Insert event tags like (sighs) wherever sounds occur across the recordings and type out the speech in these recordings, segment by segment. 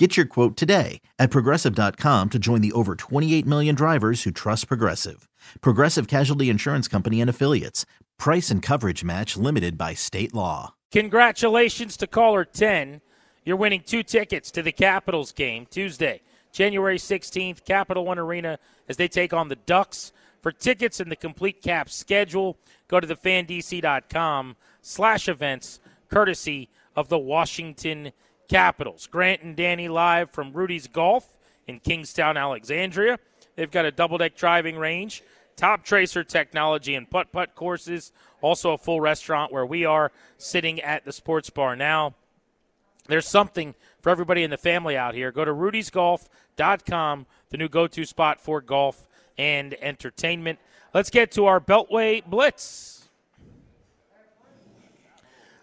Get your quote today at progressive.com to join the over 28 million drivers who trust Progressive. Progressive Casualty Insurance Company and Affiliates. Price and coverage match limited by state law. Congratulations to caller 10. You're winning two tickets to the Capitals game Tuesday, January 16th, Capital One Arena as they take on the Ducks. For tickets and the complete cap schedule, go to thefandc.com slash events, courtesy of the Washington Capitals. Grant and Danny live from Rudy's Golf in Kingstowne, Alexandria. They've got a double deck driving range, Toptracer technology, and putt putt courses. Also, a full restaurant where we are sitting at the sports bar now. There's something for everybody in the family out here. Go to rudysgolf.com, the new go to spot for golf and entertainment. Let's get to our Beltway Blitz.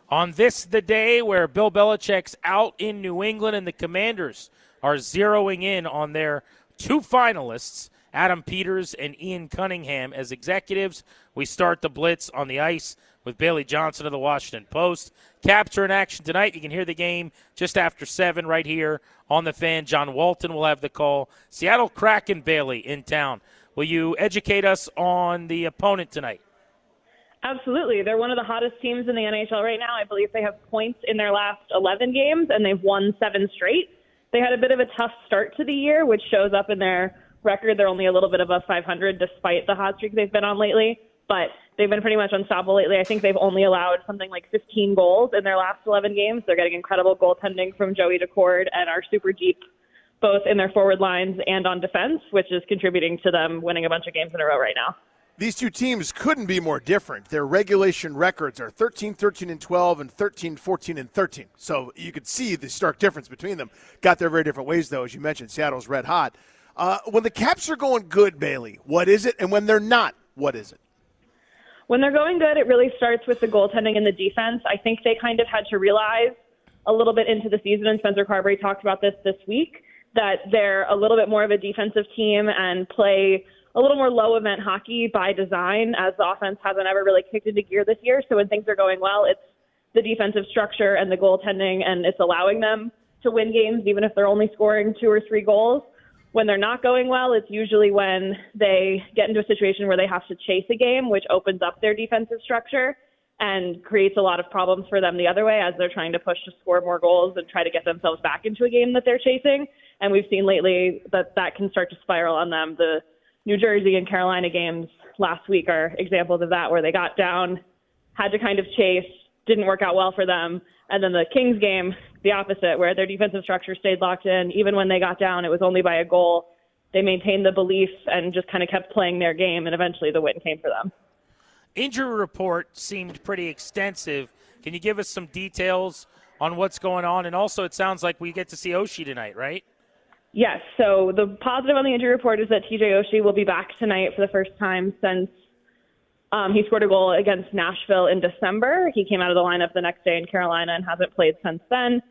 On this, the day where Bill Belichick's out in New England and the Commanders are zeroing in on their two finalists, Adam Peters and Ian Cunningham, as executives. We start the Blitz on the ice with Bailey Johnson of the Washington Post. Capture in action tonight. You can hear the game just after 7 right here on the fan. John Walton will have the call. Seattle Kraken Bailey in town. Will you educate us on the opponent tonight? Absolutely. They're one of the hottest teams in the NHL right now. I believe they have points in their last 11 games, and they've won seven straight. They had a bit of a tough start to the year, which shows up in their record. They're only a little bit above 500 despite the hot streak they've been on lately, but they've been pretty much unstoppable lately. I think they've only allowed something like 15 goals in their last 11 games. They're getting incredible goaltending from Joey Daccord and are super deep both in their forward lines and on defense, which is contributing to them winning a bunch of games in a row right now. These two teams couldn't be more different. Their regulation records are 13 13 and 12 and 13 14 and 13. So you could see the stark difference between them. Got their very different ways, though, as you mentioned. Seattle's red hot. Uh, when the Caps are going good, Bailey, what is it? And when they're not, what is it? When they're going good, it really starts with the goaltending and the defense. I think they kind of had to realize a little bit into the season, and Spencer Carbery talked about this this week, that they're a little bit more of a defensive team and play a little more low event hockey by design, as the offense hasn't ever really kicked into gear this year. So when things are going well, it's the defensive structure and the goaltending, and it's allowing them to win games, even if they're only scoring two or three goals. When they're not going well, it's usually when they get into a situation where they have to chase a game, which opens up their defensive structure and creates a lot of problems for them the other way as they're trying to push to score more goals and try to get themselves back into a game that they're chasing. And we've seen lately that that can start to spiral on them. The New Jersey and Carolina games last week are examples of that, where they got down, had to kind of chase, didn't work out well for them. And then the Kings game, the opposite, where their defensive structure stayed locked in. Even when they got down, it was only by a goal. They maintained the belief and just kind of kept playing their game, and eventually the win came for them. Injury report seemed pretty extensive. Can you give us some details on what's going on? And also, it sounds like we get to see Oshie tonight, right? Yes. So the positive on the injury report is that TJ Oshie will be back tonight for the first time since um, he scored a goal against Nashville in December. He came out of the lineup the next day in Carolina and hasn't played since then.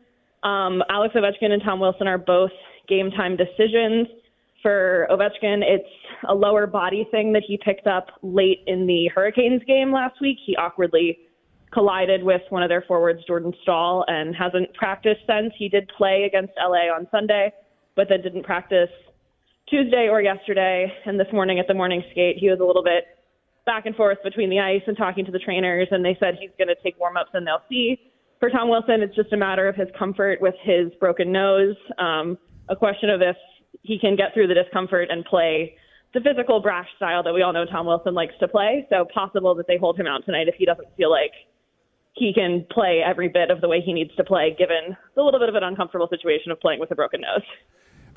Um, Alex Ovechkin and Tom Wilson are both game time decisions for Ovechkin, it's a lower body thing that he picked up late in the Hurricanes game last week. He awkwardly collided with one of their forwards, Jordan Staal, and hasn't practiced since. He did play against LA on Sunday, but then didn't practice Tuesday or yesterday. And this morning at the morning skate, he was a little bit back and forth between the ice and talking to the trainers, and they said he's going to take warm ups and they'll see. For Tom Wilson, it's just a matter of his comfort with his broken nose. Um, a question of if he can get through the discomfort and play the physical brash style that we all know Tom Wilson likes to play. So possible that they hold him out tonight if he doesn't feel like he can play every bit of the way he needs to play, given the little bit of an uncomfortable situation of playing with a broken nose.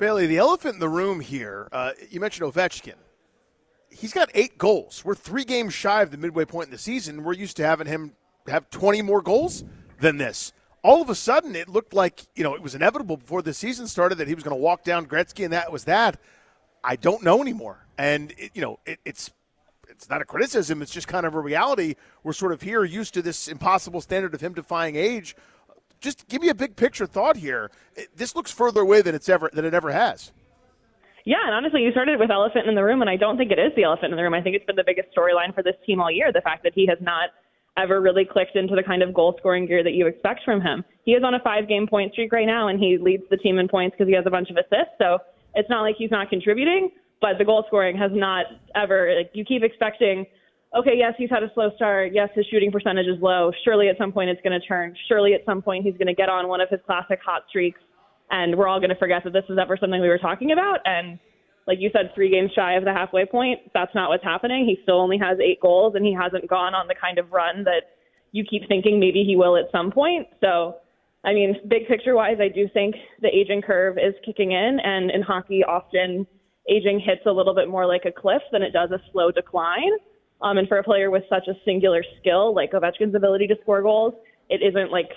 Bailey, the elephant in the room here. Uh, you mentioned Ovechkin. He's got eight goals. We're three games shy of the midway point in the season. We're used to having him have 20 more goals than this. All of a sudden, it looked like you know it was inevitable before the season started that he was going to walk down Gretzky, and that was that. I don't know anymore, and it, you know it, it's it's not a criticism. It's just kind of a reality. We're sort of here used to this impossible standard of him defying age. Just give me a big picture thought here. This looks further away than it's ever than it ever has. Yeah, and honestly, you started with elephant in the room, and I don't think it is the elephant in the room. I think it's been the biggest storyline for this team all year. The fact that he has not ever really clicked into the kind of goal scoring gear that you expect from him. He is on a five game point streak right now, and he leads the team in points because he has a bunch of assists. So it's not like he's not contributing but the goal scoring has not ever. Like, you keep expecting, okay, yes, he's had a slow start. Yes, his shooting percentage is low. Surely at some point it's going to turn. Surely at some point he's going to get on one of his classic hot streaks, and we're all going to forget that this is ever something we were talking about. And like you said, three games shy of the halfway point. That's not what's happening. He still only has eight goals, and he hasn't gone on the kind of run that you keep thinking maybe he will at some point. So. I mean, big picture wise, I do think the aging curve is kicking in, and in hockey, often aging hits a little bit more like a cliff than it does a slow decline. Um, and for a player with such a singular skill like Ovechkin's ability to score goals, it isn't like,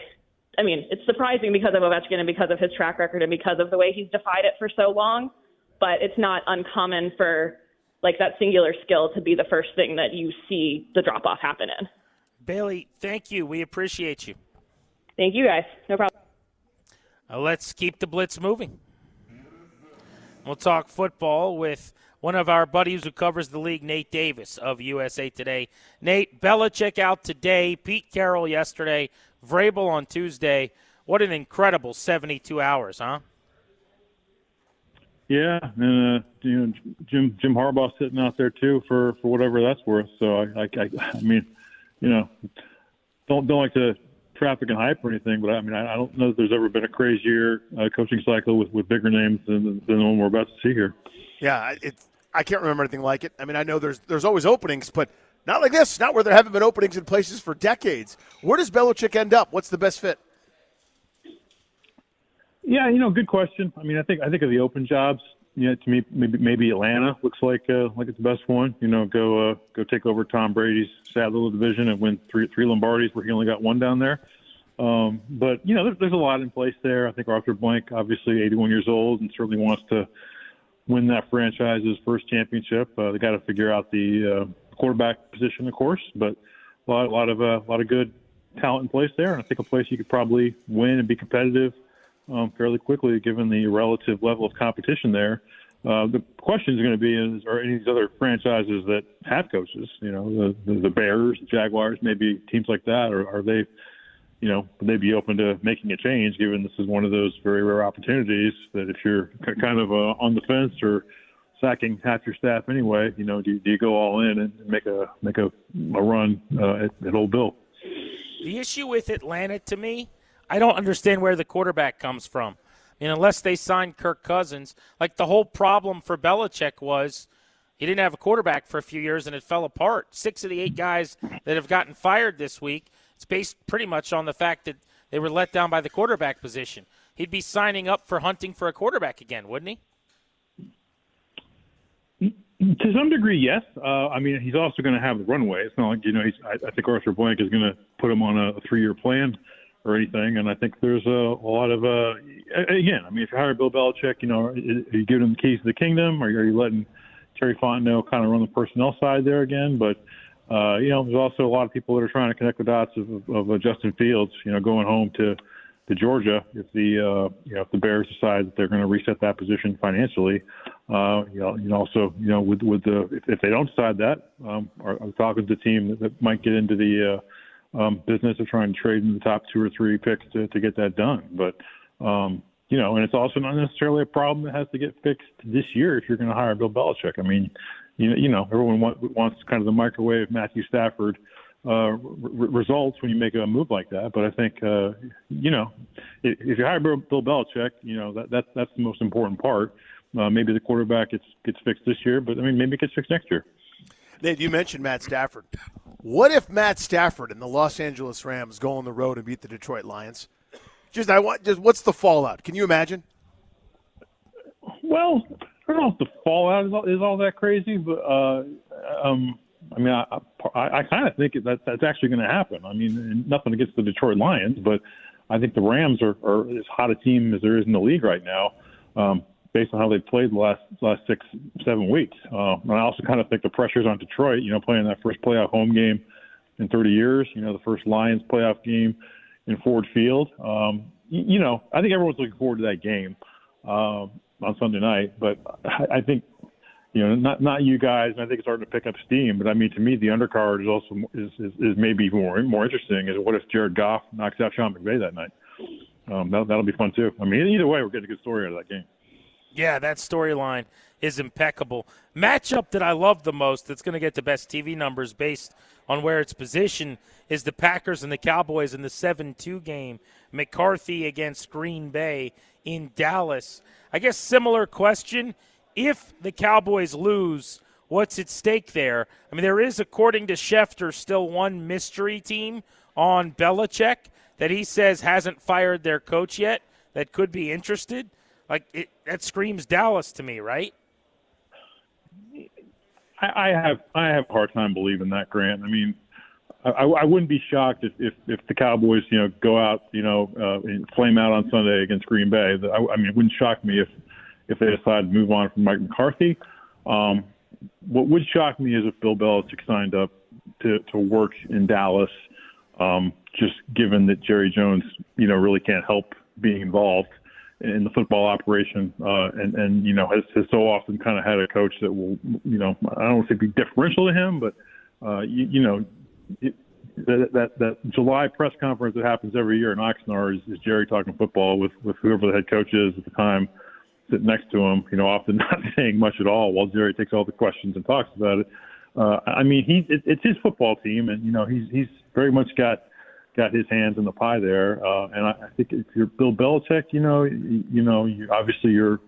I mean, it's surprising because of Ovechkin and because of his track record and because of the way he's defied it for so long. But it's not uncommon for like that singular skill to be the first thing that you see the drop off happen in. Bailey, thank you. We appreciate you. Thank you, guys. No problem. Uh, let's keep the blitz moving. We'll talk football with one of our buddies who covers the league, Nate Davis of USA Today. Nate, Belichick out today, Pete Carroll yesterday, Vrabel on Tuesday. What an incredible 72 hours, huh? Yeah, and uh, you know Jim Jim Harbaugh sitting out there too for for whatever that's worth. So I I, I mean, you know, don't don't like to traffic and hype or anything, but I mean, I, I don't know if there's ever been a crazier uh, coaching cycle with, with bigger names than, than the one we're about to see here. Yeah, it, I can't remember anything like it. I mean, I know there's there's always openings, but not like this. Not where there haven't been openings in places for decades. Where does Belichick end up? What's the best fit? Yeah, you know, good question. I mean, I think I think of the open jobs. Yeah, to me, maybe maybe Atlanta looks like uh, like it's the best one. You know, go uh, go take over Tom Brady's sad little division and win three three Lombardis where he only got one down there. Um, but you know, there's, there's a lot in place there. I think Arthur Blank, obviously 81 years old, and certainly wants to win that franchise's first championship. Uh, they got to figure out the uh, quarterback position, of course, but a lot, a lot of uh, a lot of good talent in place there, and I think a place you could probably win and be competitive um, fairly quickly, given the relative level of competition there. Uh, the question is going to be: Is are any of these other franchises that have coaches? You know, the the, the Bears, the Jaguars, maybe teams like that, or are they? You know, would they be open to making a change? Given this is one of those very rare opportunities that if you're kind of uh, on the fence or sacking half your staff anyway, you know, do, do you go all in and make a make a, a run uh, at, at Old Bill? The issue with Atlanta, to me, I don't understand where the quarterback comes from. I mean, unless they signed Kirk Cousins, like the whole problem for Belichick was he didn't have a quarterback for a few years and it fell apart. Six of the eight guys that have gotten fired this week, it's based pretty much on the fact that they were let down by the quarterback position. He'd be signing up for hunting for a quarterback again, wouldn't he? To some degree, yes. Uh, I mean, he's also going to have the runway. It's not like you know. He's, I, I think Arthur Blank is going to put him on a, three-year plan or anything. And I think there's a, a lot of uh, again. I mean, if you hire Bill Belichick, you know, are you giving him the keys to the kingdom, or are you letting Terry Fontenot kind of run the personnel side there again? But uh, you know, there's also a lot of people that are trying to connect the dots of, of, Justin Fields. You know, going home to to Georgia if the uh, you know if the Bears decide that they're going to reset that position financially. Uh, you know, know, also you know with with the if, if they don't decide that, um, are, are Falcons the team that, that might get into the uh, um, business of trying to trade in the top two or three picks to to get that done. But um, you know, and it's also not necessarily a problem that has to get fixed this year if you're going to hire Bill Belichick. I mean, you know, you know, everyone wants kind of the microwave Matthew Stafford uh, re- results when you make a move like that. But I think, uh, you know, if, if you hire Bill, Bill Belichick, you know that, that that's the most important part. Uh, maybe the quarterback gets gets fixed this year, but I mean maybe it gets fixed next year. Nate, you mentioned Matt Stafford. What if Matt Stafford and the Los Angeles Rams go on the road and beat the Detroit Lions? Just I want just what's the fallout? Can you imagine? Well, I don't know if the fallout is all, is all that crazy, but uh, um, I mean, I I, I kind of think that that's actually going to happen. I mean, nothing against the Detroit Lions, but I think the Rams are, are as hot a team as there is in the league right now, um, based on how they've played the last last six seven weeks. Uh, and I also kind of think the pressure's on Detroit. You know, playing that first playoff home game in 30 years. You know, the first Lions playoff game in Ford Field. Um, you, you know, I think everyone's looking forward to that game um, on Sunday night. But I, I think, you know, not not you guys. And I think it's starting to pick up steam. But I mean, to me, the undercard is also is is, is maybe more more interesting. Is what if Jared Goff knocks out Sean McVay that night? Um, that, that'll be fun too. I mean, either way, we're getting a good story out of that game. Yeah, that storyline is impeccable. Matchup that I love the most that's going to get the best TV numbers based on where it's positioned is the Packers and the Cowboys in the 7 2 game. McCarthy against Green Bay in Dallas. I guess similar question. If the Cowboys lose, what's at stake there? I mean, there is, according to Schefter, still one mystery team on Belichick that he says hasn't fired their coach yet that could be interested. Like, it, that screams Dallas to me, right? I, I have I have a hard time believing that, Grant. I mean, I, I wouldn't be shocked if, if if the Cowboys, you know, go out, you know, uh, and flame out on Sunday against Green Bay. I, I mean, it wouldn't shock me if if they decide to move on from Mike McCarthy. Um, what would shock me is if Bill Belichick signed up to to work in Dallas, um, just given that Jerry Jones, you know, really can't help being involved in the football operation, uh, and and you know has, has so often kind of had a coach that will, you know, I don't want to say be differential to him, but uh, you, you know, that, that that July press conference that happens every year in Oxnard is, is Jerry talking football with with whoever the head coach is at the time sitting next to him. You know, often (laughs) not saying much at all while Jerry takes all the questions and talks about it. Uh, I mean, he it, it's his football team, and you know he's he's very much got got his hands in the pie there. Uh, and I, I think if you're Bill Belichick, you know, you, you know, you obviously you're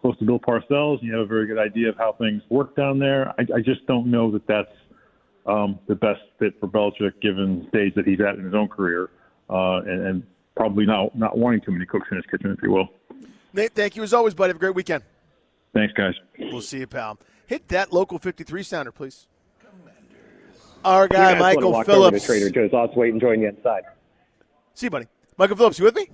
close to Bill Parcells, and you have a very good idea of how things work down there. I, I just don't know that that's um, the best fit for Belichick given the stage that he's at in his own career, uh, and, and probably not not wanting too many cooks in his kitchen, if you will. Nate, thank you as always, buddy. Have a great weekend. Thanks, guys. We'll see you, pal. Hit that local 53 sounder, please. Our guy, Michael Phillips. To Trader Joe's. I'll wait and join you inside. See you, buddy. Michael Phillips, you with me?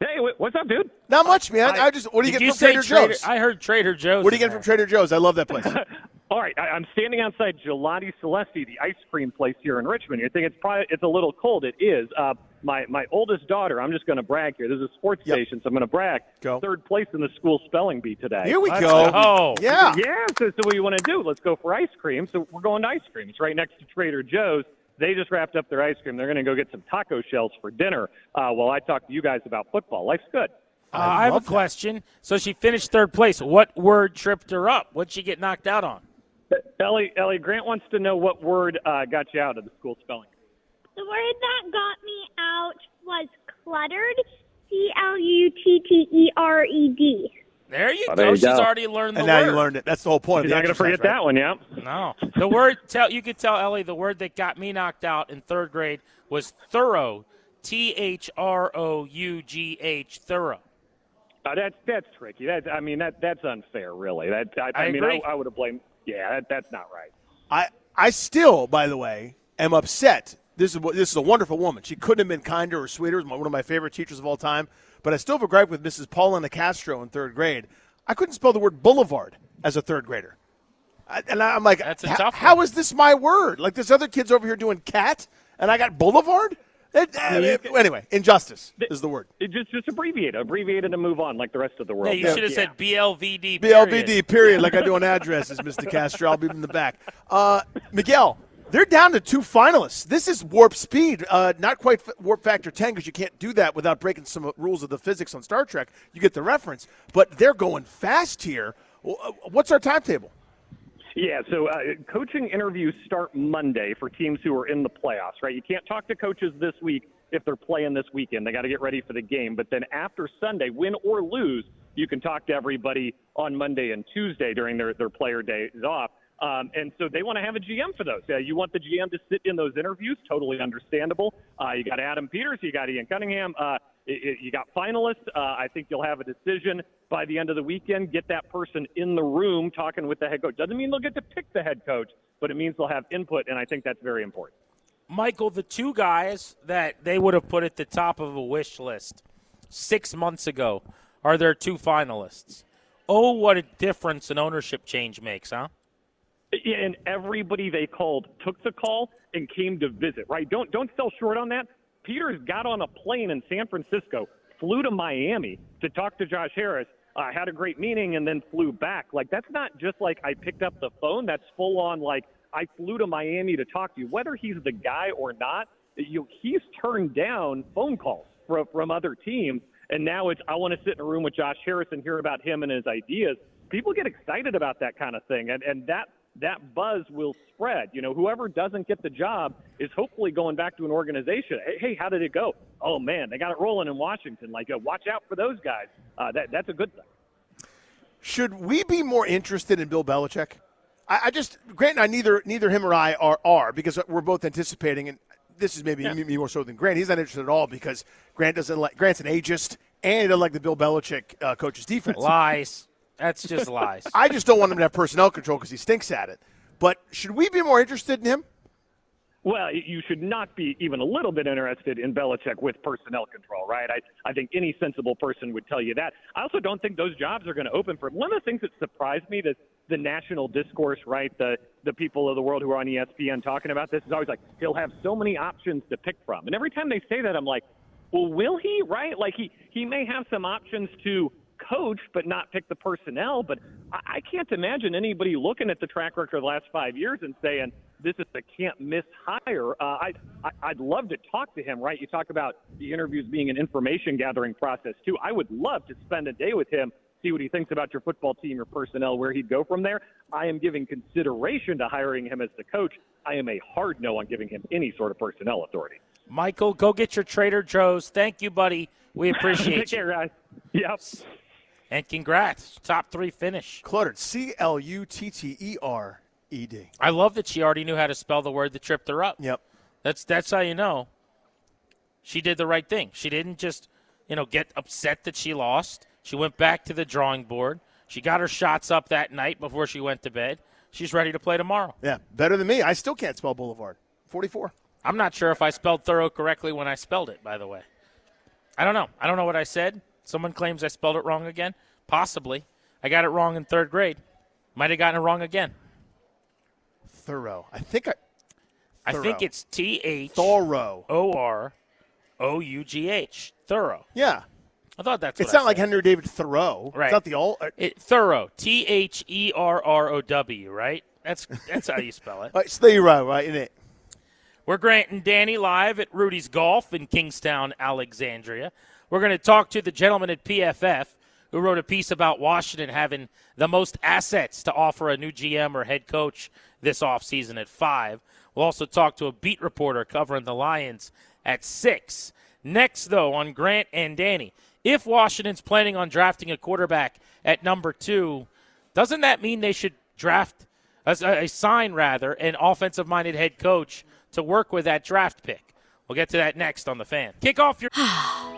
Hey, what's up, dude? Not much, man. I, I just. What do you Did get you from Trader, Trader Joe's? I heard Trader Joe's. What do you in get from. Trader Joe's? I love that place. (laughs) All right, I, I'm standing outside Gelati Celesti, the ice cream place here in Richmond. You're thinking it's probably it's a little cold. It is. Uh, my my oldest daughter. I'm just going to brag here. This is a sports Yep. station, so I'm going to brag. Go. Third place in the school spelling bee today. Here we Let's go. Oh, Yeah. Yeah, so, so what do you want to do? Let's go for ice cream. So we're going to ice cream. It's right next to Trader Joe's. They just wrapped up their ice cream. They're going to go get some taco shells for dinner uh, while I talk to you guys about football. Life's good. Uh, I, have a love that. question. So she finished third place. What word tripped her up? What'd she get knocked out on? Ellie, Ellie Grant wants to know what word uh, got you out of the school spelling. The word that got me out was cluttered. C L U T T E R E D. There you Oh, go. there you She's go. already learned the And now word. you learned it. That's the whole point. You're not going to forget right? that one, yeah? No, the word tell you could tell Ellie the word that got me knocked out in third grade was thorough. T H R O U G H thorough. Uh, that's that's tricky. That I mean that that's unfair, really. That I, I mean agree. I, I would have blamed. Yeah, that, that's not right. I I still, by the way, am upset. This is what- this is a wonderful woman. She couldn't have been kinder or sweeter. One of my favorite teachers of all time. But I still have a gripe with Mrs. Paulina Castro in third grade. I couldn't spell the word boulevard as a third grader. I, and I'm like, That's a tough how one." is this my word? Like there's other kids over here doing cat, and I got boulevard. It, it, anyway, injustice is the word. It just just abbreviate, abbreviate it and move on like the rest of the world. Yeah, you should have said BLVD. Period. BLVD period, like I do (laughs) on addresses, Mr. Castro. I'll be in the back. Uh, Miguel, they're down to two finalists. This is warp speed, uh, not quite f- warp factor 10 because you can't do that without breaking some rules of the physics on Star Trek. You get the reference, but they're going fast here. Uh, what's our timetable? Yeah, so uh, coaching interviews start Monday for teams who are in the playoffs, right? You can't talk to coaches this week if they're playing this weekend. They got to get ready for the game. But then after Sunday, win or lose, you can talk to everybody on Monday and Tuesday during their, their player days off. Um, and so they want to have a GM for those. Uh, you want the GM to sit in those interviews, totally understandable. Uh, you got Adam Peters, you got Ian Cunningham, uh, it, it, you got finalists. Uh, I think you'll have a decision by the end of the weekend. Get that person in the room talking with the head coach. Doesn't mean they'll get to pick the head coach, but it means they'll have input, and I think that's very important. Michael, the two guys that they would have put at the top of a wish list six months ago are their two finalists. Oh, what a difference an ownership change makes, huh? and everybody they called took the call and came to visit. Right? Don't don't sell short on that. Peters got on a plane in San Francisco, flew to Miami to talk to Josh Harris, uh, had a great meeting, and then flew back. Like that's not just like I picked up the phone. That's full on like I flew to Miami to talk to you. Whether he's the guy or not, you he's turned down phone calls from from other teams, and now it's I want to sit in a room with Josh Harris and hear about him and his ideas. People get excited about that kind of thing, and and that that buzz will spread. You know, whoever doesn't get the job is hopefully going back to an organization. Hey, hey how did it go? Oh man, they got it rolling in Washington. Like, uh, watch out for those guys. Uh, that that's a good thing. Should we be more interested in Bill Belichick? I, I just Grant and I neither neither him or I are are because we're both anticipating, and this is maybe yeah. me more so than Grant. He's not interested at all because Grant doesn't like Grant's an ageist and he doesn't like the Bill Belichick uh, coach's defense. Lies. That's just lies. (laughs) I just don't want him to have personnel control because he stinks at it. But should we be more interested in him? Well, you should not be even a little bit interested in Belichick with personnel control, right? I, I think any sensible person would tell you that. I also don't think those jobs are going to open for him. One of the things that surprised me, that the national discourse, right? The the people of the world who are on ESPN talking about this is always like he'll have so many options to pick from, and every time they say that, I'm like, well, will he? Right? Like he he may have some options to coach but not pick the personnel. But I, I can't imagine anybody looking at the track record of the last five years and saying this is a can't miss hire. Uh, I, I I'd love to talk to him. Right? You talk about the interviews being an information gathering process too. I would love to spend a day with him. See what he thinks about your football team, your personnel, where he'd go from there. I am giving consideration to hiring him as the coach. I am a hard no on giving him any sort of personnel authority. Michael, go get your Trader Joe's. Thank you, buddy. We (laughs) appreciate Take you. Care, guys. Yep. And congrats, top three finish. Cluttered, C L U T T E R E D. I love that she already knew how to spell the word that tripped her up. Yep. That's that's how you know she did the right thing. She didn't just, you know, get upset that she lost. She went back to the drawing board. She got her shots up that night before she went to bed. She's ready to play tomorrow. Yeah, better than me. I still can't spell Boulevard. 44. I'm not sure if I spelled thorough correctly when I spelled it, by the way. I don't know. I don't know what I said. Someone claims I spelled it wrong again. Possibly. I got it wrong in third grade. Might have gotten it wrong again. Thorough. I think I. Thorough. I think it's T H Thorough. O R O U G H. Thorough. Yeah. I thought that's. It's not like Henry David Thoreau. Right. It's not the old. Uh, it, thorough. T H E R R O W. Right. That's that's how you spell it. (laughs) It's thorough, right? Isn't it? We're Grant and Danny live at Rudy's Golf in Kingstowne, Alexandria. We're going to talk to the gentleman at PFF who wrote a piece about Washington having the most assets to offer a new GM or head coach this offseason at 5. We'll also talk to a beat reporter covering the Lions at 6. Next, though, on Grant and Danny, if Washington's planning on drafting a quarterback at number two, doesn't that mean they should draft, uh, uh, a, sign rather, an offensive minded head coach to work with that draft pick? We'll get to that next on the fan. Kick off your. (sighs) (sighs) (sighs)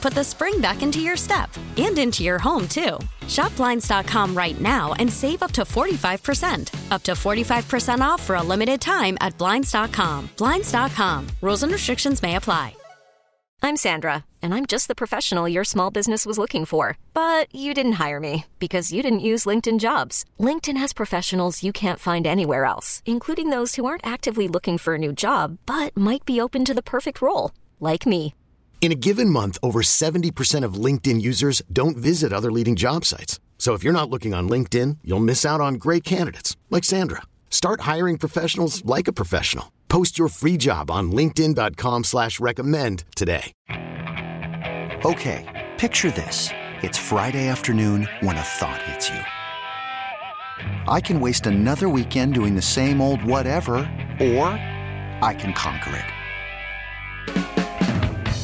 put the spring back into your step and into your home, too. Shop Blinds.com right now and save up to 45%. Up to 45% off for a limited time at Blinds.com. Blinds.com. Rules and restrictions may apply. I'm Sandra, and I'm just the professional your small business was looking for. But you didn't hire me because you didn't use LinkedIn jobs. LinkedIn has professionals you can't find anywhere else, including those who aren't actively looking for a new job but might be open to the perfect role, like me. In a given month, over 70% of LinkedIn users don't visit other leading job sites. So if you're not looking on LinkedIn, you'll miss out on great candidates like Sandra. Start hiring professionals like a professional. Post your free job on LinkedIn.com slash recommend today. Okay, picture this. It's Friday afternoon when a thought hits you. I can waste another weekend doing the same old whatever, or I can conquer it.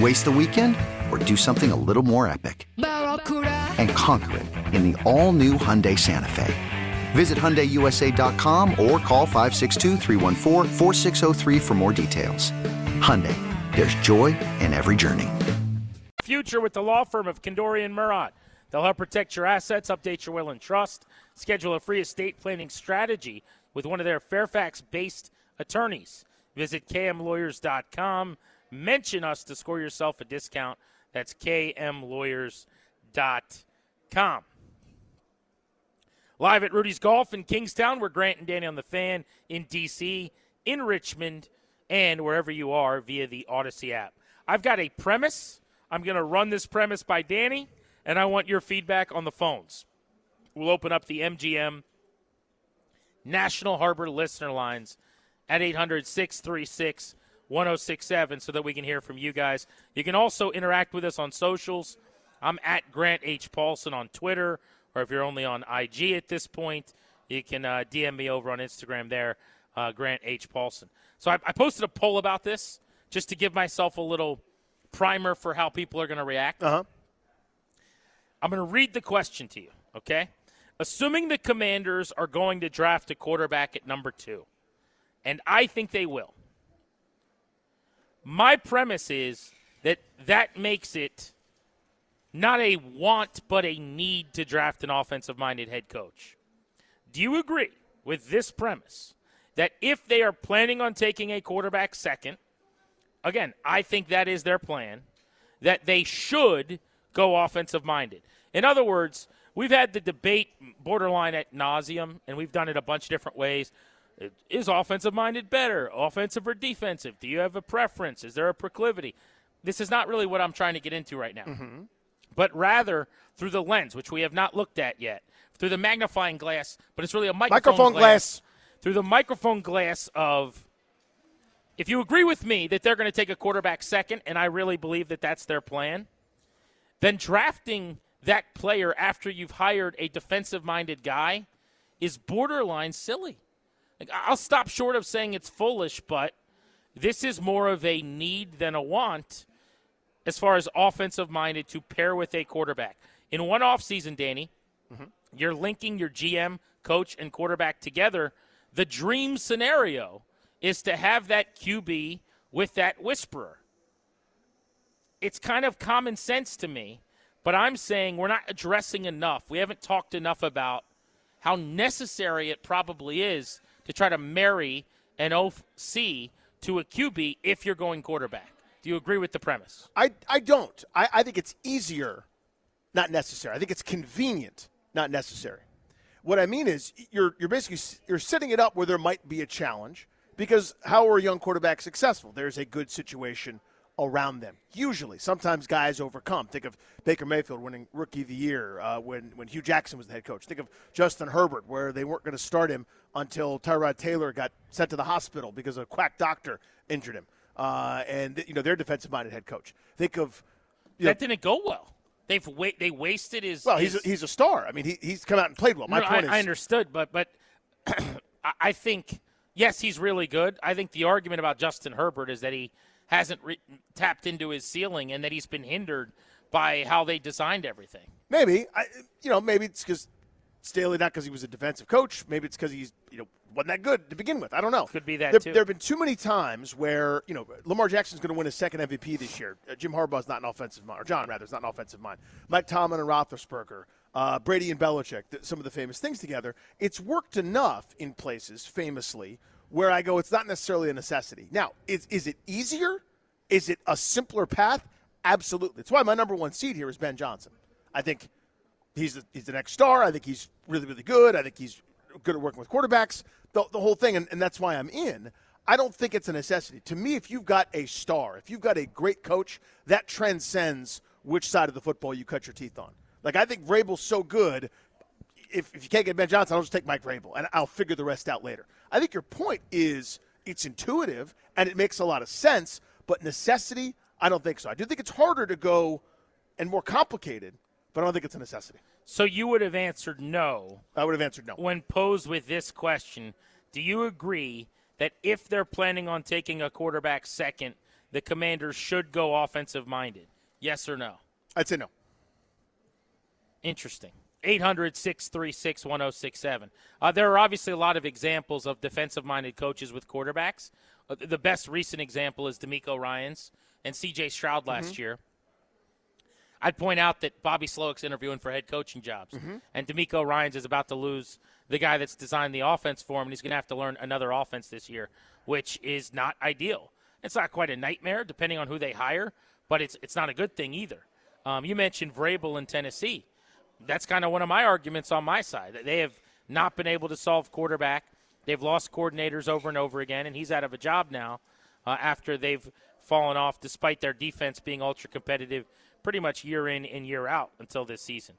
Waste the weekend or do something a little more epic? And conquer it in the all-new Hyundai Santa Fe. Visit HyundaiUSA.com or call 562 for more details. Hyundai, there's joy in every journey. Future with the law firm of Kendorian Murat. They'll help protect your assets, update your will and trust, schedule a free estate planning strategy with one of their Fairfax-based attorneys. Visit kmlawyers.com. Mention us to score yourself a discount. That's kmlawyers.com. Live at Rudy's Golf in Kingstowne, we're Grant and Danny on the fan in D.C., in Richmond, and wherever you are via the Audacy app. I've got a premise. I'm going to run this premise by Danny, and I want your feedback on the phones. We'll open up the MGM National Harbor listener lines at 800 636 1067 so that we can hear from you guys. You can also interact with us on socials. I'm at Grant H. Paulson on Twitter, or if you're only on IG at this point, you can uh, DM me over on Instagram there, uh, Grant H. Paulson. So I, I posted a poll about this just to give myself a little primer for how people are going to react. Uh huh. I'm going to read the question to you, okay? Assuming the commanders are going to draft a quarterback at number two, and I think they will. My premise is that that makes it not a want, but a need to draft an offensive minded head coach. Do you agree with this premise that if they are planning on taking a quarterback second, again, I think that is their plan, that they should go offensive minded? In other words, we've had the debate borderline at nauseum, and we've done it a bunch of different ways. Is offensive minded better, offensive or defensive? Do you have a preference? Is there a proclivity? This is not really what I'm trying to get into right now, Mm-hmm. but rather through the lens, which we have not looked at yet, through the magnifying glass, but it's really a microphone, Microphone glass. Through the microphone glass of if you agree with me that they're going to take a quarterback second, and I really believe that that's their plan, then drafting that player after you've hired a defensive minded guy is borderline silly. Like, I'll stop short of saying it's foolish, but this is more of a need than a want as far as offensive minded to pair with a quarterback. In one offseason, Danny, mm-hmm. you're linking your GM, coach, and quarterback together. The dream scenario is to have that QB with that whisperer. It's kind of common sense to me, but I'm saying we're not addressing enough. We haven't talked enough about how necessary it probably is to try to marry an OC to a QB if you're going quarterback. Do you agree with the premise? I, I don't. I, I think it's easier not necessary. I think it's convenient, not necessary. What I mean is you're you're basically you're setting it up where there might be a challenge because how are young quarterbacks successful? There's a good situation around them. Usually, sometimes guys overcome. Think of Baker Mayfield winning Rookie of the Year uh, when when Hue Jackson was the head coach. Think of Justin Herbert, where they weren't going to start him until Tyrod Taylor got sent to the hospital because a quack doctor injured him, uh, and you know their defensive-minded head coach. Think of that know, didn't go well. They've wa- they wasted his. Well, his, he's a, he's a star. I mean, he, he's come out and played well. My no, point I, is, I understood, but but (clears throat) I think yes, he's really good. I think the argument about Justin Herbert is that he hasn't re- tapped into his ceiling and that he's been hindered by how they designed everything. Maybe I, you know, maybe it's because Staley not because he was a defensive coach. Maybe it's because he's you know wasn't that good to begin with. I don't know. Could be that there, too. There have been too many times where you know Lamar Jackson's going to win his second MVP this year. Uh, Jim Harbaugh's not an offensive mind, or John rather is not an offensive mind. Mike Tomlin and Roethlisberger, uh, Brady and Belichick, th- some of the famous things together. It's worked enough in places, famously, where I go, it's not necessarily a necessity. Now, is is it easier? Is it a simpler path? Absolutely. That's why my number one seed here is Ben Johnson. I think he's the, he's the next star. I think he's really, really good. I think he's good at working with quarterbacks, the, the whole thing, and, and that's why I'm in. I don't think it's a necessity. To me, if you've got a star, if you've got a great coach, that transcends which side of the football you cut your teeth on. Like, I think Vrabel's so good. If, if you can't get Ben Johnson, I'll just take Mike Vrabel, and I'll figure the rest out later. I think your point is it's intuitive and it makes a lot of sense, but necessity, I don't think so. I do think it's harder to go and more complicated, but I don't think it's a necessity. So you would have answered no. I would have answered no. When posed with this question, do you agree that if they're planning on taking a quarterback second, the commanders should go offensive minded? Yes or no? I'd say no. Interesting. 800 636 1067. Uh, there are obviously a lot of examples of defensive minded coaches with quarterbacks. Uh, the best recent example is DeMeco Ryans and CJ Stroud last Mm-hmm. year. I'd point out that Bobby Slowik's interviewing for head coaching jobs, Mm-hmm. and DeMeco Ryans is about to lose the guy that's designed the offense for him, and he's going to have to learn another offense this year, which is not ideal. It's not quite a nightmare, depending on who they hire, but it's it's not a good thing either. Um, you mentioned Vrabel in Tennessee. That's kind of one of my arguments on my side. That They have not been able to solve quarterback. They've lost coordinators over and over again, and he's out of a job now uh, after they've fallen off, despite their defense being ultra competitive pretty much year in and year out until this season.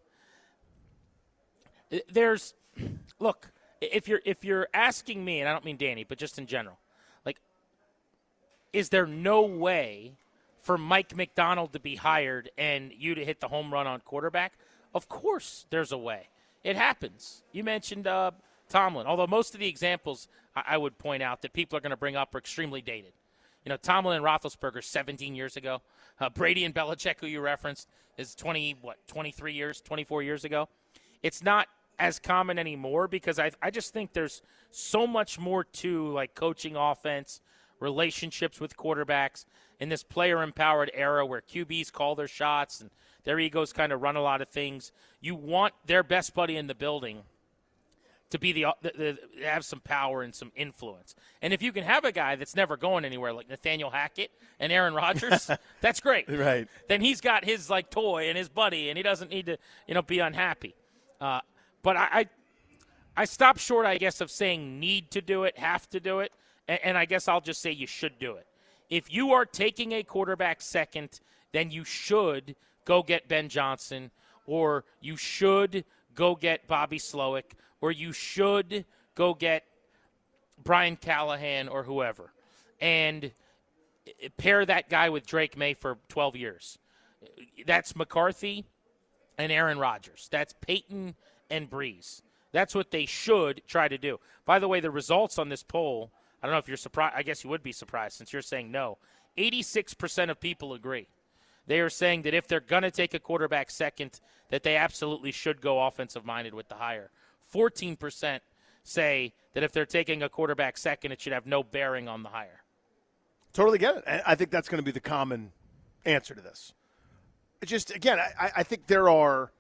There's, (clears throat) look, if you're if you're asking me, and I don't mean Danny, but just in general, like, is there no way for Mike Macdonald to be hired and you to hit the home run on quarterback? Of course, there's a way. It happens. You mentioned uh, Tomlin, although most of the examples I, I would point out that people are going to bring up are extremely dated. You know, Tomlin and Roethlisberger 17 years ago. Uh, Brady and Belichick, who you referenced, is 20, what, 23 years, 24 years ago. It's not as common anymore because I, I just think there's so much more to like coaching offense, relationships with quarterbacks in this player empowered era where QBs call their shots and their egos kind of run a lot of things. You want their best buddy in the building to be the, the, the, have some power and some influence. And if you can have a guy that's never going anywhere like Nathaniel Hackett and Aaron Rodgers, (laughs) that's great. Right. Then he's got his like toy and his buddy, and he doesn't need to you know be unhappy. Uh, but I, I I stop short, I guess, of saying need to do it, have to do it, and, and I guess I'll just say you should do it. If you are taking a quarterback second, then you should go get Ben Johnson, or you should go get Bobby Slowik, or you should go get Brian Callahan or whoever, and eh, pair that guy with Drake Maye for 12 years. That's McCarthy and Aaron Rodgers. That's Payton and Brees. That's what they should try to do. By the way, the results on this poll, I don't know if you're surprised. I guess you would be surprised since you're saying no. 86% of people agree. They are saying that if they're going to take a quarterback second, that they absolutely should go offensive minded with the hire. 14% say that if they're taking a quarterback second, it should have no bearing on the hire. Totally get it. I think that's going to be the common answer to this. Just again, I, I think there are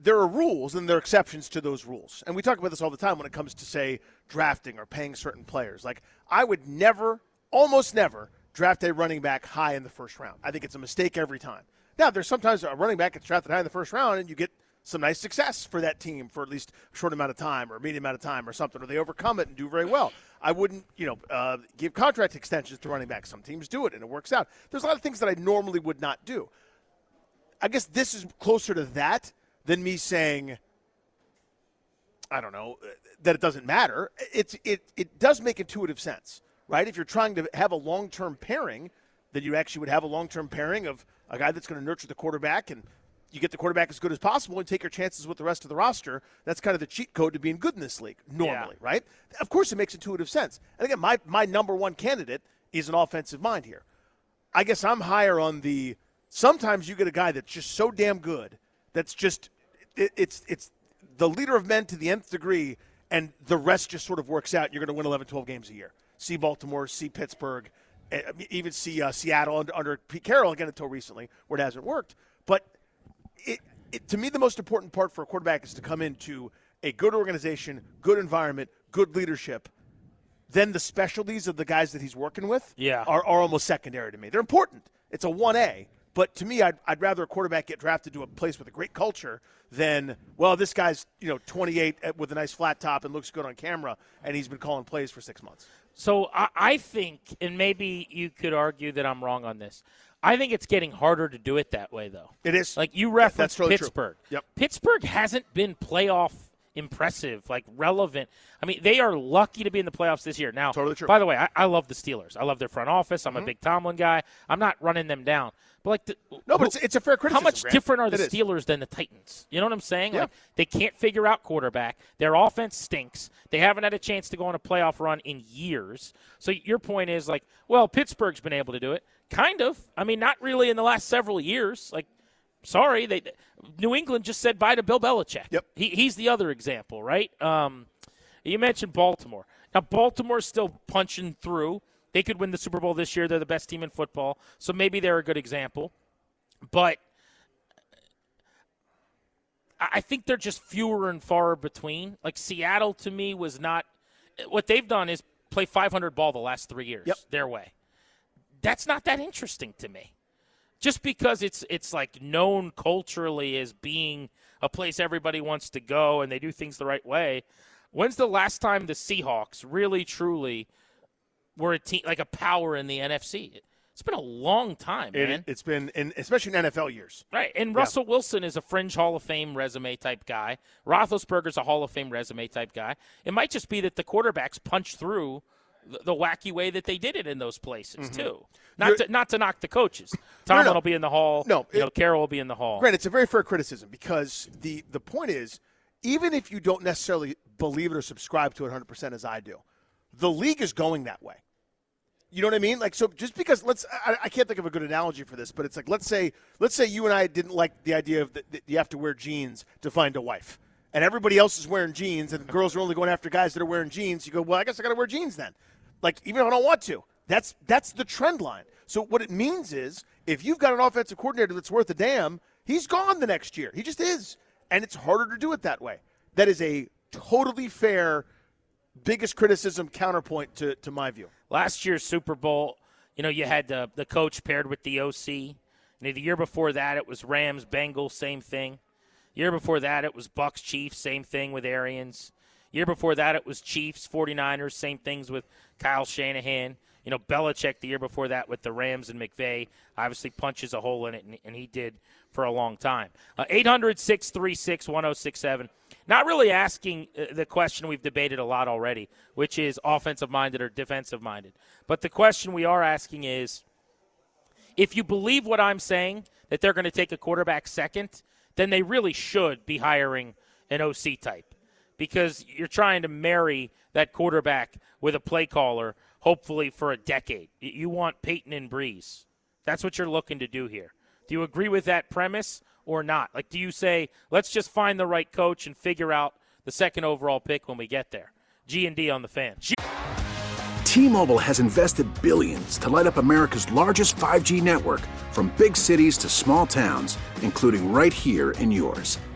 there are rules and there are exceptions to those rules. And we talk about this all the time when it comes to say drafting or paying certain players. Like I would never, almost never, draft a running back high in the first round. I think it's a mistake every time Now, there's sometimes a running back gets drafted high in the first round, and you get some nice success for that team for at least a short amount of time or a medium amount of time or something, or they overcome it and do very well. I wouldn't, you know, uh, give contract extensions to running backs. Some teams do it and it works out. There's a lot of things that I normally would not do. I guess this is closer to that than me saying, I don't know, that it doesn't matter. It's it it does make intuitive sense, right? If you're trying to have a long term pairing, then you actually would have a long term pairing of a guy that's going to nurture the quarterback and you get the quarterback as good as possible and take your chances with the rest of the roster. That's kind of the cheat code to being good in this league, normally, yeah. right? Of course, it makes intuitive sense. And again, my, my number one candidate is an offensive mind here. I guess I'm higher on the. Sometimes you get a guy that's just so damn good that's just it, it's it's the leader of men to the nth degree, and the rest just sort of works out. You're going to win 11, 12 games a year. See Baltimore, see Pittsburgh, eh, even see uh, Seattle under, under Pete Carroll again until recently, where it hasn't worked. It, it, to me, the most important part for a quarterback is to come into a good organization, good environment, good leadership. Then the specialties of the guys that he's working with yeah. are, are almost secondary to me. They're important. It's a 1A. But to me, I'd, I'd rather a quarterback get drafted to a place with a great culture than, well, this guy's, you know, 28 with a nice flat top and looks good on camera, and he's been calling plays for six months. So I, I think, and maybe you could argue that I'm wrong on this. I think it's getting harder to do it that way, though. It is. Like you referenced totally Pittsburgh. True. Yep. Pittsburgh hasn't been playoff impressive, like relevant. I mean, they are lucky to be in the playoffs this year. Now, totally true. by the way, I, I love the Steelers. I love their front office. I'm mm-hmm. a big Tomlin guy. I'm not running them down. But like, the, no, but it's, it's, a fair criticism. How much Grant. different are the it Steelers is. than the Titans? You know what I'm saying? Yeah. Like, they can't figure out quarterback. Their offense stinks. They haven't had a chance to go on a playoff run in years. So your point is like, well, Pittsburgh's been able to do it. Kind of. I mean, not really in the last several years. Like, sorry, they New England just said bye to Bill Belichick. Yep. He, he's the other example, right? Um, you mentioned Baltimore. Now, Baltimore's still punching through. They could win the Super Bowl this year. They're the best team in football. So maybe they're a good example. But I think they're just fewer and far between. Like Seattle to me was not what they've done is play 500 ball the last 3 years yep. their way. That's not that interesting to me. Just because it's it's like known culturally as being a place everybody wants to go and they do things the right way. When's the last time the Seahawks really truly were a team like a power in the NFC? It's been a long time, man. It, has been, in, especially in NFL years. Right. And Russell yeah. Wilson is a fringe Hall of Fame resume type guy. Roethlisberger's a Hall of Fame resume type guy. It might just be that the quarterbacks punch through the, the wacky way that they did it in those places mm-hmm. too. Not to, not to knock the coaches. Tomlin no, no. will be in the hall. No, you know, Carroll will be in the hall. Grant, it's a very fair criticism because the the point is, even if you don't necessarily believe it or subscribe to it 100 percent as I do, the league is going that way. You know what I mean? Like, so just because let's, I, I, can't think of a good analogy for this, but it's like, let's say, let's say you and I didn't like the idea of that, that you have to wear jeans to find a wife, and everybody else is wearing jeans, and girls are only going after guys that are wearing jeans. You go, well, I guess I got to wear jeans then. Like, even if I don't want to, that's that's the trend line. So what it means is, if you've got an offensive coordinator that's worth a damn, he's gone the next year. He just is, and it's harder to do it that way. That is a totally fair biggest criticism counterpoint to, to my view. Last year's Super Bowl, you know, you had the, the coach paired with the OC. And the year before that, it was Rams, Bengals, same thing. Year before that, it was Bucks, Chiefs, same thing with Arians. Year before that, it was Chiefs, 49ers, same things with Kyle Shanahan. You know, Belichick the year before that with the Rams and McVay obviously punches a hole in it, and, and he did for a long time. Uh, 800 636 1067. Not really asking uh, the question we've debated a lot already, which is offensive minded or defensive minded. But the question we are asking is if you believe what I'm saying, that they're going to take a quarterback second, then they really should be hiring an OC type because you're trying to marry that quarterback with a play caller hopefully for a decade. You want Payton and Brees. That's what you're looking to do here. Do you agree with that premise or not? Like, do you say, let's just find the right coach and figure out the second overall pick when we get there? G and D on the fan. G- T-Mobile has invested billions to light up America's largest 5G network, from big cities to small towns, including right here in yours.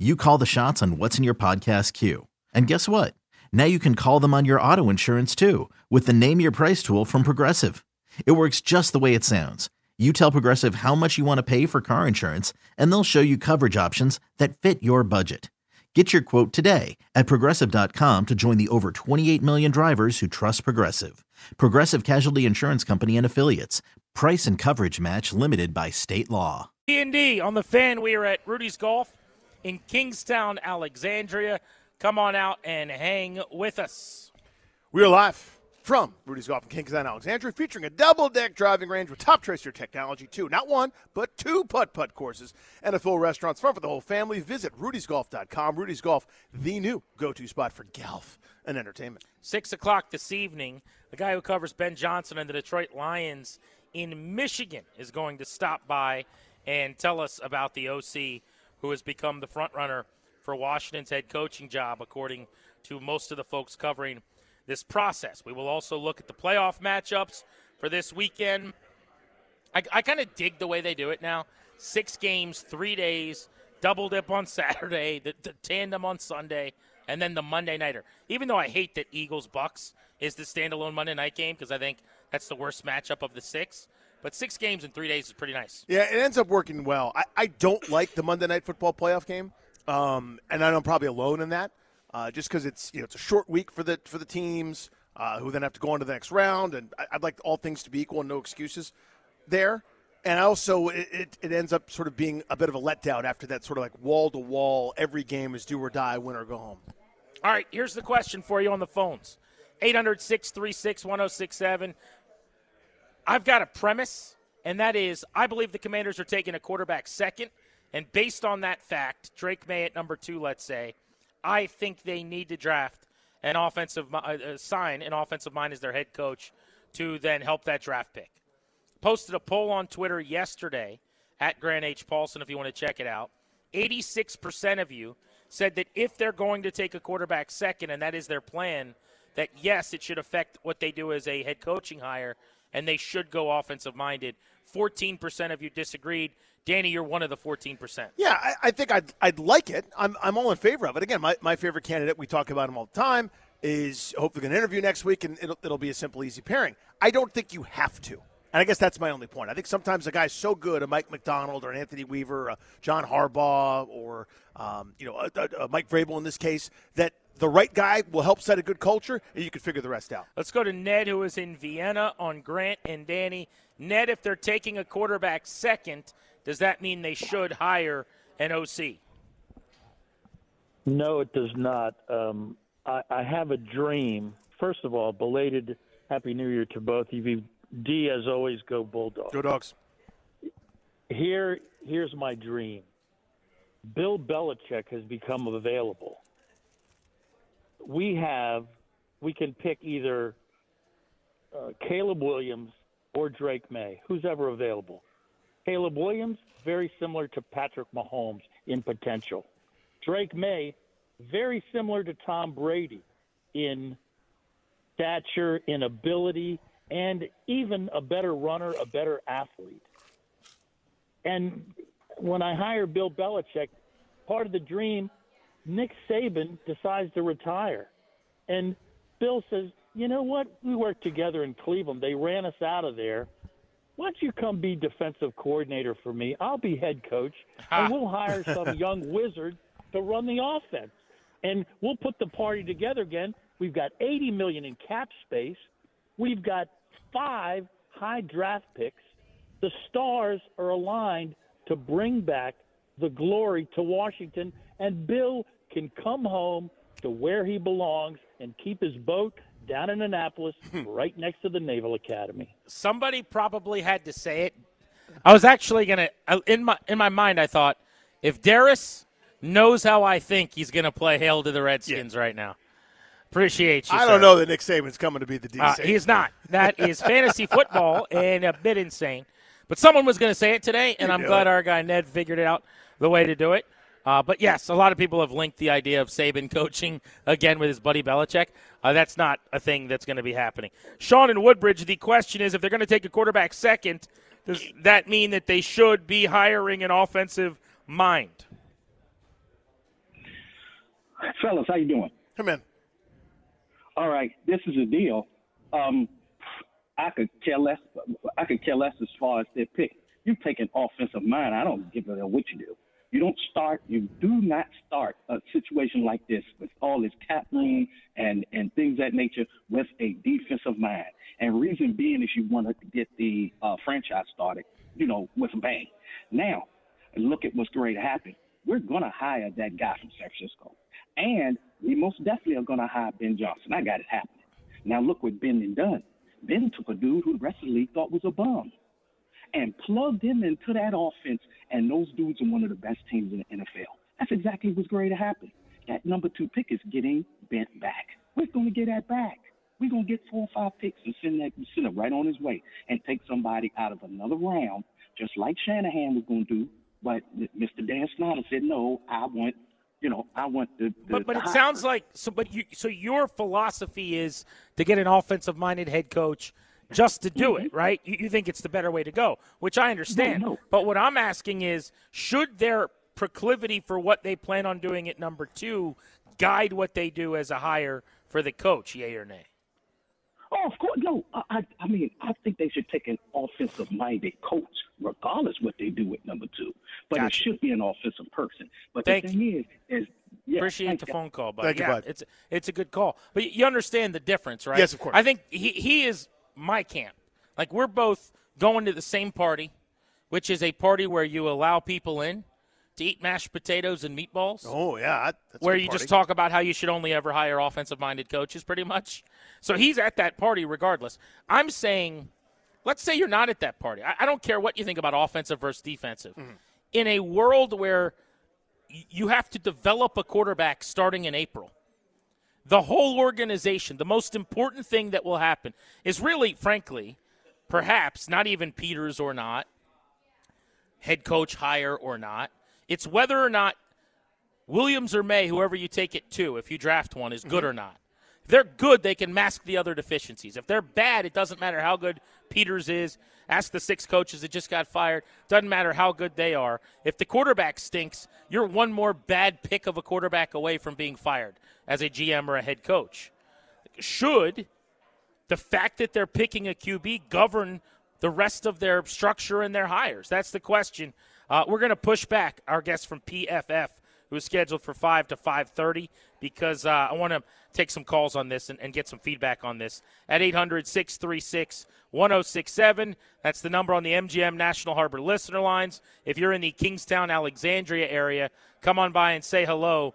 you call the shots on what's in your podcast queue. And guess what? Now you can call them on your auto insurance too with the Name Your Price tool from Progressive. It works just the way it sounds. You tell Progressive how much you want to pay for car insurance, and they'll show you coverage options that fit your budget. Get your quote today at progressive.com to join the over 28 million drivers who trust Progressive. Progressive Casualty Insurance Company and Affiliates. Price and coverage match limited by state law. D&D on the fan. We are at Rudy's Golf in Kingstowne, Alexandria. Come on out and hang with us. We are live from Rudy's Golf in Kingstowne, Alexandria, featuring a double deck driving range with Toptracer technology, too. Not one, but two putt putt courses and a full restaurant's fun for the whole family. Visit rudysgolf.com. Rudy's Golf, the new go to spot for golf and entertainment. Six o'clock this evening, the guy who covers Ben Johnson and the Detroit Lions in Michigan is going to stop by and tell us about the OC who has become the front runner for Washington's head coaching job, according to most of the folks covering this process. We will also look at the playoff matchups for this weekend. I, I kind of dig the way they do it now. Six games, three days, double dip on (laughs) Saturday, the, the tandem on Sunday, and then the Monday nighter. Even though I hate that Eagles Bucks is the standalone Monday night game because I think that's the worst matchup of the six. But six games in three days is pretty nice. Yeah, it ends up working well. I, I don't like the Monday Night Football playoff game, um, and I'm probably alone in that, uh, just because it's you know it's a short week for the for the teams uh, who then have to go on to the next round, and I, would like all things to be equal and no excuses there. And also, it, it, it ends up sort of being a bit of a letdown after that sort of like wall to wall. Every game is do or die, win or go home. All right, here's the question for you on the phones 800 636 1067. I've got a premise, and that is I believe the Commanders are taking a quarterback second. And based on that fact, Drake Maye at number two, let's say, I think they need to draft an offensive, uh, uh, sign an offensive mind as their head coach to then help that draft pick. Posted a poll on Twitter yesterday at Grant H. Paulsen if you want to check it out. 86% of you said that if they're going to take a quarterback second, and that is their plan, that yes, it should affect what they do as a head coaching hire and they should go offensive minded. 14% of you disagreed. Danny, you're one of the 14%. Yeah, I, I, think I'd, I'd like it. I'm, I'm all in favor of it. Again, my, my favorite candidate, we talk about him all the time, is hopefully going to interview next week, and it'll, it'll be a simple, easy pairing. I don't think you have to. And I guess that's my only point. I think sometimes a guy's so good, a Mike Macdonald or an Anthony Weaver, a John Harbaugh, or um, you know, a, a Mike Vrabel in this case, that the right guy will help set a good culture, and you can figure the rest out. Let's go to Ned, who is in Vienna on Grant and Danny. Ned, if they're taking a quarterback second, does that mean they should hire an OC? No, it does not. Um, I, I have a dream. First of all, belated Happy New Year to both of you. D, as always, go Bulldogs. Go Dogs. Here, here's my dream. Bill Belichick has become available we have we can pick either uh, Caleb Williams or Drake Maye, who's ever available. Caleb Williams, very similar to Patrick Mahomes in potential. Drake Maye, very similar to Tom Brady in stature, in ability, and even a better runner, a better athlete. And when I hire Bill Belichick, part of the dream Nick Saban decides to retire. And Bill says, you know what? We worked together in Cleveland. They ran us out of there. Why don't you come be defensive coordinator for me? I'll be head coach, and we'll hire some (laughs) young wizard to run the offense. And we'll put the party together again. We've got 80 million in cap space. We've got five high draft picks. The stars are aligned to bring back the glory to Washington, and Bill can come home to where he belongs and keep his boat down in Annapolis, Hmm. right next to the Naval Academy. Somebody probably had to say it. I was actually gonna in my in my mind. I thought if Darius knows how I think, he's gonna play hail to the Redskins right now. Appreciate you. I sir. don't know that Nick Saban's coming to be the DC. Uh, he's not. That is fantasy football and a bit insane. But someone was going to say it today, and You I'm glad it. our guy Ned figured it out the way to do it. Uh, but yes, a lot of people have linked the idea of Saban (laughs) coaching again with his buddy Belichick. Uh, that's not a thing that's going to be happening. Sean and Woodbridge, the question is if they're going to take a quarterback second, does that mean that they should be hiring an offensive mind? Fellas, how you doing? Come in. All right, this is a deal. Um, I could care less. I could care less as far as their pick. You take an offensive mind. I don't give a damn what you do. You don't start. You do not start a situation like this with all this room and and things that nature with a defensive mind. And reason being is you want to get the uh, franchise started. You know, with a bang. Now, look at what's going to happen. We're going to hire that guy from San Francisco. And we most definitely are going to hire Ben Johnson. I got it happening. Now look what Ben done. Ben took a dude who the rest of the league thought was a bum and plugged him into that offense, and those dudes are one of the best teams in the NFL. That's exactly what's going to happen. That number two pick is getting bent back. We're going to get that back. We're going to get four or five picks and send that send it right on his way and take somebody out of another round, just like Shanahan was going to do. But Mr. Dan Snyder said, no, I want, you know, I want the. the But but it sounds like so. But you so your philosophy is to get an offensive minded head coach just to do it, mm-hmm. right? You, you think it's the better way to go, which I understand. no. But what I'm asking is, should their proclivity for what they plan on doing at number two guide what they do as a hire for the coach, yay or nay? Oh, of course. No, I, I, I mean, I think they should take an offensive-minded coach, regardless what they do with number two. But it should be an offensive person. But Thank the thing is, is yeah, Appreciate the you. phone call, buddy. Thank you, bud. it's it's a good call, but you understand the difference, right? Yes, of course. I think he he is my camp. Like we're both going to the same party, which is a party where you allow people in to eat mashed potatoes and meatballs. Oh yeah, that's where you party. just talk about how you should only ever hire offensive-minded coaches, pretty much. So he's at that party regardless. I'm saying, let's say you're not at that party. I, I don't care what you think about offensive versus defensive. Mm-hmm. In a world where y- you have to develop a quarterback starting in April, the whole organization, the most important thing that will happen is really, frankly, perhaps not even Peters or not, head coach hire or not. It's whether or not Williams or Maye, whoever you take it to, if you draft one, is good mm-hmm. or not. If they're good, they can mask the other deficiencies. If they're bad, it doesn't matter how good Peters is. Ask the six coaches that just got fired. Doesn't matter how good they are. If the quarterback stinks, you're one more bad pick of a quarterback away from being fired as a GM or a head coach. Should the fact that they're picking a QB govern the rest of their structure and their hires? That's the question. Uh, we're going to push back our guest from PFF, who is scheduled for five to five thirty, because uh, I want to take some calls on this and, and get some feedback on this at 800-636-1067. That's the number on the MGM National Harbor listener lines. If you're in the Kingstowne, Alexandria area, come on by and say hello.